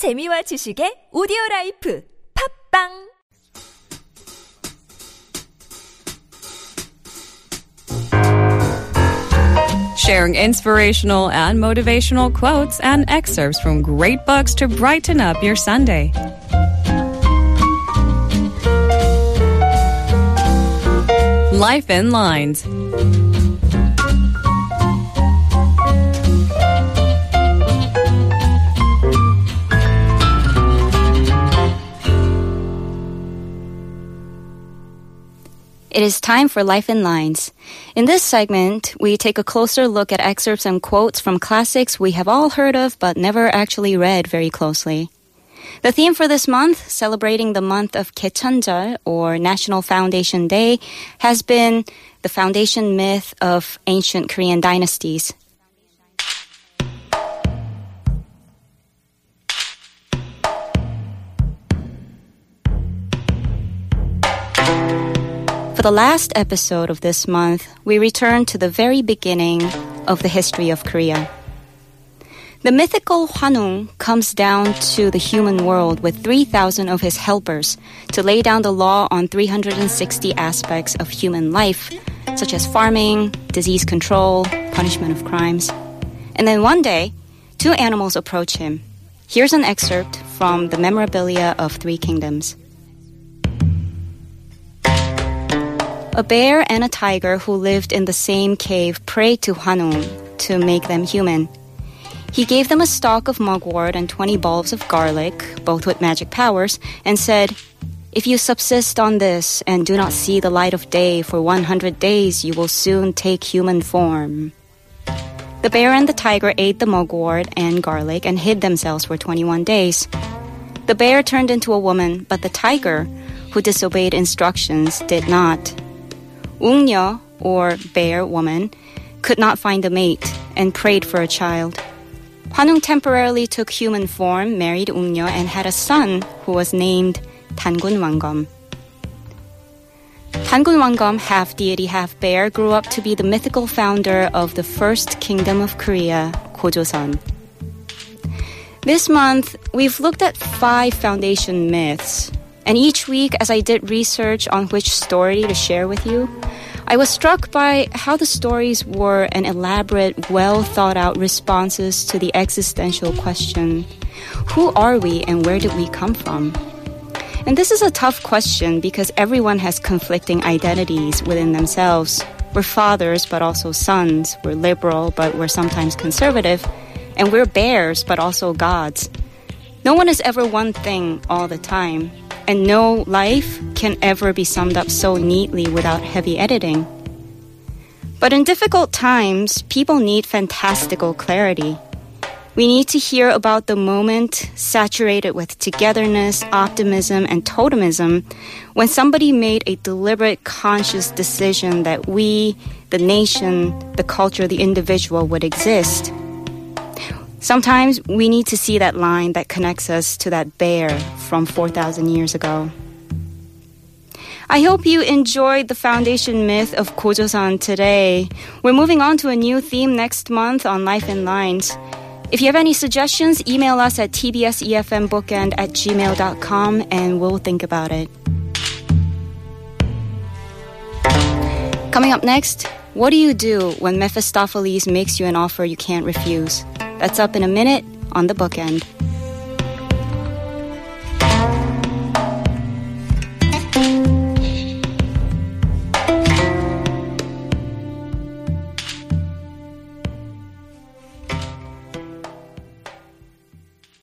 재미와 지식의 오디오 라이프 팝빵 sharing inspirational and motivational quotes and excerpts from great books to brighten up your Sunday. Life in Lines. It is time for Life in Lines. In this segment, we take a closer look at excerpts and quotes from classics we have all heard of but never actually read very closely. The theme for this month, celebrating the month of Gaecheonjeol or National Foundation Day, has been the foundation myth of ancient Korean dynasties. For the last episode of this month, we return to the very beginning of the history of Korea. The mythical Hwanung comes down to the human world with 3,000 of his helpers to lay down the law on 360 aspects of human life, such as farming, disease control, punishment of crimes. And then one day, two animals approach him. Here's an excerpt from the memorabilia of Three Kingdoms. A bear and a tiger who lived in the same cave prayed to Hwanung to make them human. He gave them a stalk of mugwort and 20 bulbs of garlic, both with magic powers, and said, If you subsist on this and do not see the light of day for 100 days, you will soon take human form. The bear and the tiger ate the mugwort and garlic and hid themselves for 21 days. The bear turned into a woman, but the tiger, who disobeyed instructions, did not. Ungnyeo, or bear woman, could not find a mate and prayed for a child. Hwanung temporarily took human form, married Ungnyeo, and had a son who was named Dangun Wanggeom. Dangun Wanggeom, half deity, half bear, grew up to be the mythical founder of the first kingdom of Korea, Gojoseon. This month, we've looked at five foundation myths, and each week, as I did research on which story to share with you, I was struck by how the stories were an elaborate, well thought out responses to the existential question Who are we and where did we come from? And this is a tough question because everyone has conflicting identities within themselves. We're fathers, but also sons. We're liberal, but we're sometimes conservative. And we're bears, but also gods. No one is ever one thing all the time. And no life can ever be summed up so neatly without heavy editing. But in difficult times, people need fantastical clarity. We need to hear about the moment saturated with togetherness, optimism, and totemism when somebody made a deliberate, conscious decision that we, the nation, the culture, the individual would exist. Sometimes we need to see that line that connects us to that bear from 4,000 years ago. I hope you enjoyed the foundation myth of Gojoseon today. We're moving on to a new theme next month on Life in Lines. If you have any suggestions, email us at tbsefmbookend at gmail.com and we'll think about it. Coming up next, what do you do when Mephistopheles makes you an offer you can't refuse? That's up in a minute on the bookend.